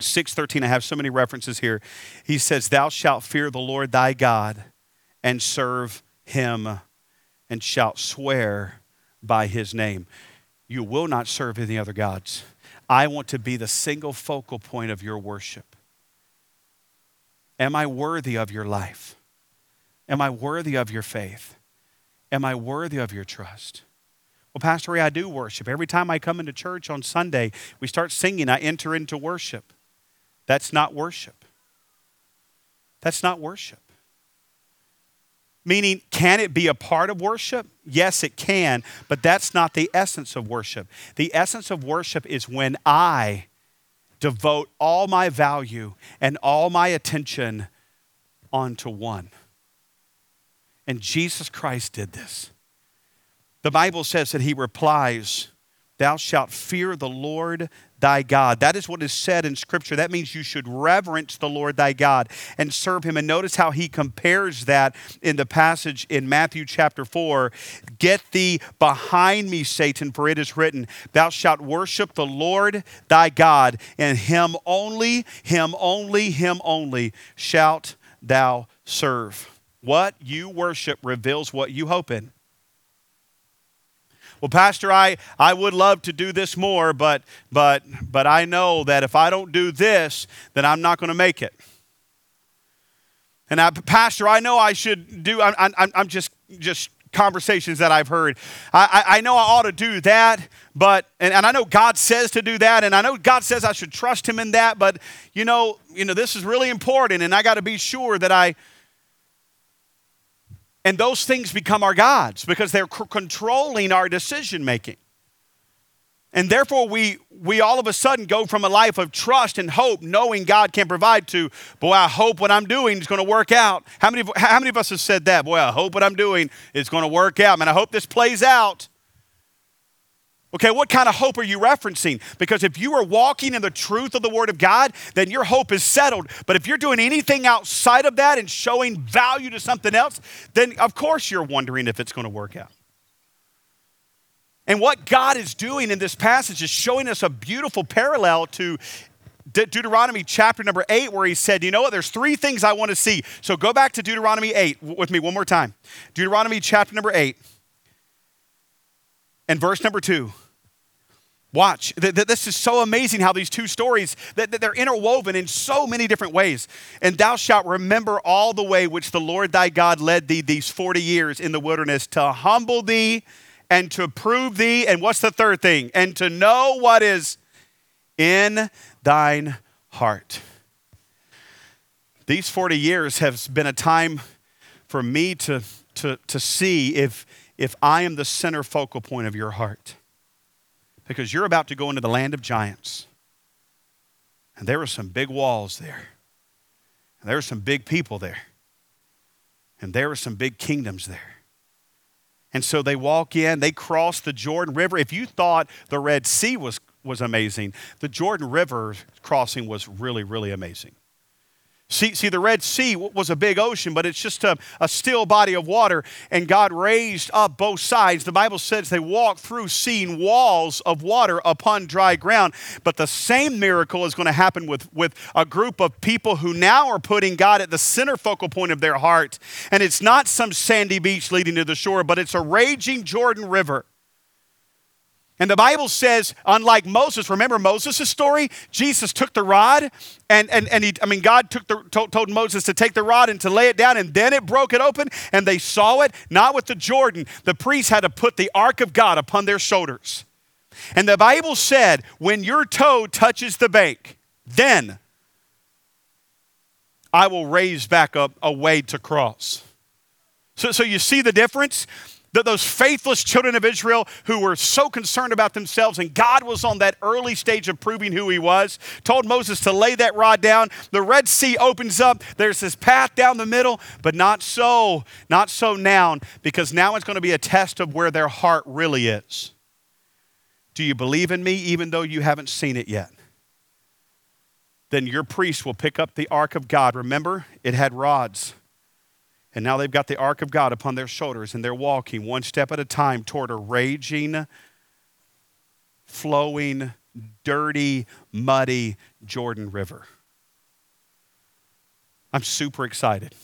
613. I have so many references here. He says, Thou shalt fear the Lord thy God and serve him and shalt swear by his name. You will not serve any other gods. I want to be the single focal point of your worship. Am I worthy of your life? Am I worthy of your faith? Am I worthy of your trust? Well, Pastor Ray, I do worship. Every time I come into church on Sunday, we start singing, I enter into worship. That's not worship. That's not worship. Meaning, can it be a part of worship? Yes, it can, but that's not the essence of worship. The essence of worship is when I devote all my value and all my attention onto one. And Jesus Christ did this. The Bible says that he replies, Thou shalt fear the Lord thy God. That is what is said in Scripture. That means you should reverence the Lord thy God and serve him. And notice how he compares that in the passage in Matthew chapter 4 Get thee behind me, Satan, for it is written, Thou shalt worship the Lord thy God, and him only, him only, him only shalt thou serve. What you worship reveals what you hope in. Well, Pastor, I, I would love to do this more, but, but, but I know that if I don't do this, then I'm not going to make it. And I, Pastor, I know I should do, I'm, I'm, I'm just, just conversations that I've heard. I, I, I know I ought to do that, but, and, and I know God says to do that, and I know God says I should trust Him in that, but, you know, you know this is really important, and I got to be sure that I, and those things become our gods because they're c- controlling our decision making. And therefore, we, we all of a sudden go from a life of trust and hope, knowing God can provide, to, boy, I hope what I'm doing is going to work out. How many, how many of us have said that? Boy, I hope what I'm doing is going to work out. Man, I hope this plays out. Okay, what kind of hope are you referencing? Because if you are walking in the truth of the Word of God, then your hope is settled. But if you're doing anything outside of that and showing value to something else, then of course you're wondering if it's going to work out. And what God is doing in this passage is showing us a beautiful parallel to De- Deuteronomy chapter number 8, where he said, You know what? There's three things I want to see. So go back to Deuteronomy 8 with me one more time. Deuteronomy chapter number 8 and verse number 2. Watch. This is so amazing how these two stories that they're interwoven in so many different ways. And thou shalt remember all the way which the Lord thy God led thee these 40 years in the wilderness to humble thee and to prove thee. And what's the third thing? And to know what is in thine heart. These 40 years have been a time for me to, to, to see if, if I am the center focal point of your heart because you're about to go into the land of giants. And there are some big walls there. And there were some big people there. And there were some big kingdoms there. And so they walk in, they cross the Jordan River. If you thought the Red Sea was, was amazing, the Jordan River crossing was really, really amazing. See, see, the Red Sea was a big ocean, but it's just a, a still body of water, and God raised up both sides. The Bible says they walked through seeing walls of water upon dry ground. But the same miracle is going to happen with, with a group of people who now are putting God at the center focal point of their heart. And it's not some sandy beach leading to the shore, but it's a raging Jordan River. And the Bible says, unlike Moses, remember Moses' story? Jesus took the rod, and, and, and he, I mean, God took the, told, told Moses to take the rod and to lay it down, and then it broke it open, and they saw it, not with the Jordan. The priests had to put the ark of God upon their shoulders. And the Bible said, when your toe touches the bank, then I will raise back up a way to cross. So, so you see the difference? That those faithless children of Israel who were so concerned about themselves, and God was on that early stage of proving who He was, told Moses to lay that rod down. The Red Sea opens up. There's this path down the middle, but not so, not so now, because now it's going to be a test of where their heart really is. Do you believe in me even though you haven't seen it yet? Then your priest will pick up the ark of God. Remember, it had rods. And now they've got the ark of God upon their shoulders and they're walking one step at a time toward a raging, flowing, dirty, muddy Jordan River. I'm super excited.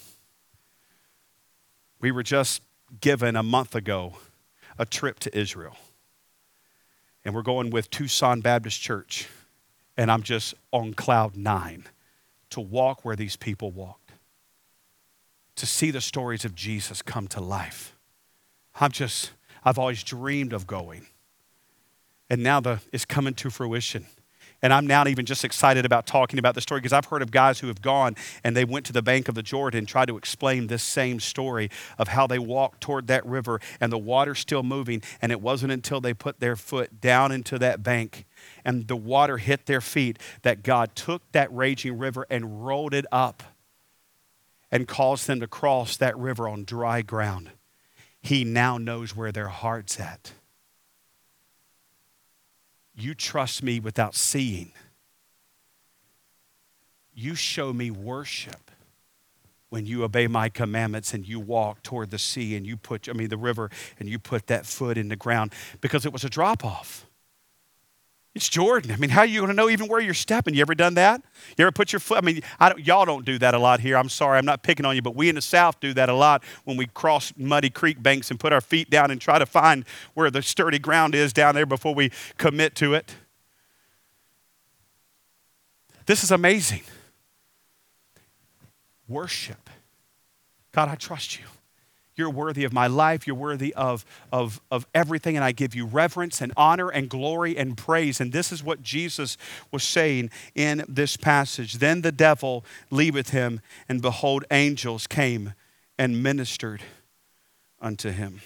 We were just given a month ago a trip to Israel. And we're going with Tucson Baptist Church. And I'm just on cloud nine to walk where these people walk to see the stories of Jesus come to life. I'm just, I've always dreamed of going. And now the, it's coming to fruition. And I'm now even just excited about talking about the story because I've heard of guys who have gone and they went to the bank of the Jordan and tried to explain this same story of how they walked toward that river and the water still moving. And it wasn't until they put their foot down into that bank and the water hit their feet that God took that raging river and rolled it up and caused them to cross that river on dry ground. He now knows where their heart's at. You trust me without seeing. You show me worship when you obey my commandments and you walk toward the sea and you put, I mean, the river, and you put that foot in the ground because it was a drop off. It's Jordan. I mean, how are you going to know even where you're stepping? You ever done that? You ever put your foot? I mean, I don't, y'all don't do that a lot here. I'm sorry, I'm not picking on you, but we in the South do that a lot when we cross muddy creek banks and put our feet down and try to find where the sturdy ground is down there before we commit to it. This is amazing. Worship. God, I trust you. You're worthy of my life. You're worthy of, of, of everything. And I give you reverence and honor and glory and praise. And this is what Jesus was saying in this passage. Then the devil leaveth him, and behold, angels came and ministered unto him.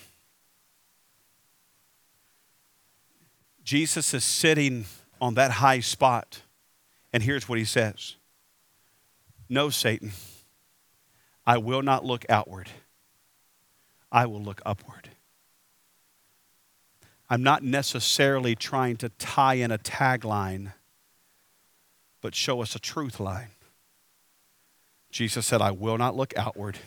Jesus is sitting on that high spot. And here's what he says No, Satan, I will not look outward. I will look upward. I'm not necessarily trying to tie in a tagline, but show us a truth line. Jesus said, I will not look outward.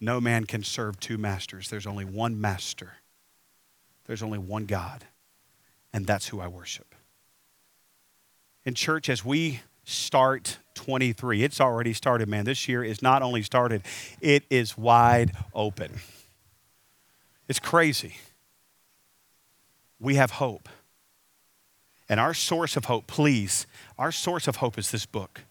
No man can serve two masters. There's only one master, there's only one God, and that's who I worship. In church, as we start 23. It's already started, man. This year is not only started, it is wide open. It's crazy. We have hope. And our source of hope, please, our source of hope is this book.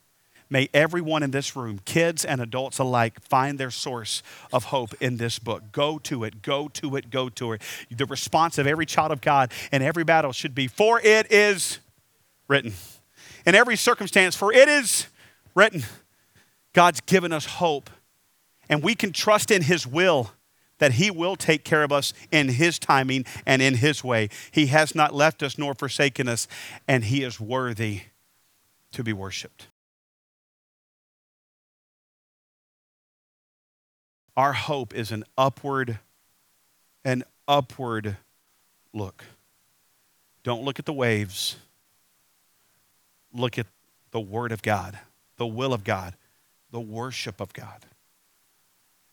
May everyone in this room, kids and adults alike, find their source of hope in this book. Go to it, go to it, go to it. The response of every child of God in every battle should be, For it is written in every circumstance, for it is written, God's given us hope, and we can trust in His will that He will take care of us in His timing and in His way. He has not left us nor forsaken us, and He is worthy to be worshiped. Our hope is an upward, an upward look. Don't look at the waves. Look at the Word of God, the will of God, the worship of God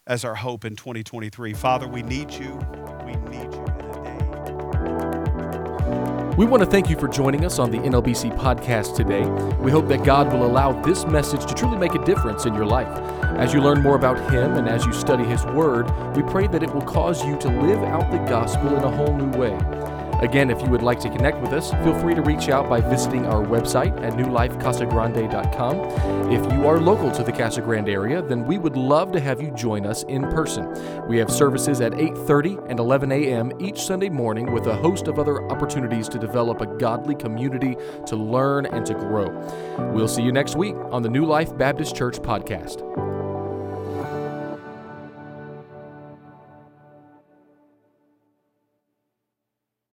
as our hope in 2023. Father, we need you. We need you. We want to thank you for joining us on the NLBC podcast today. We hope that God will allow this message to truly make a difference in your life. As you learn more about Him and as you study His Word, we pray that it will cause you to live out the gospel in a whole new way. Again, if you would like to connect with us, feel free to reach out by visiting our website at newlifecasagrande.com. If you are local to the Casa Grande area, then we would love to have you join us in person. We have services at 8:30 and 11 a.m. each Sunday morning with a host of other opportunities to develop a godly community to learn and to grow. We'll see you next week on the New Life Baptist Church podcast.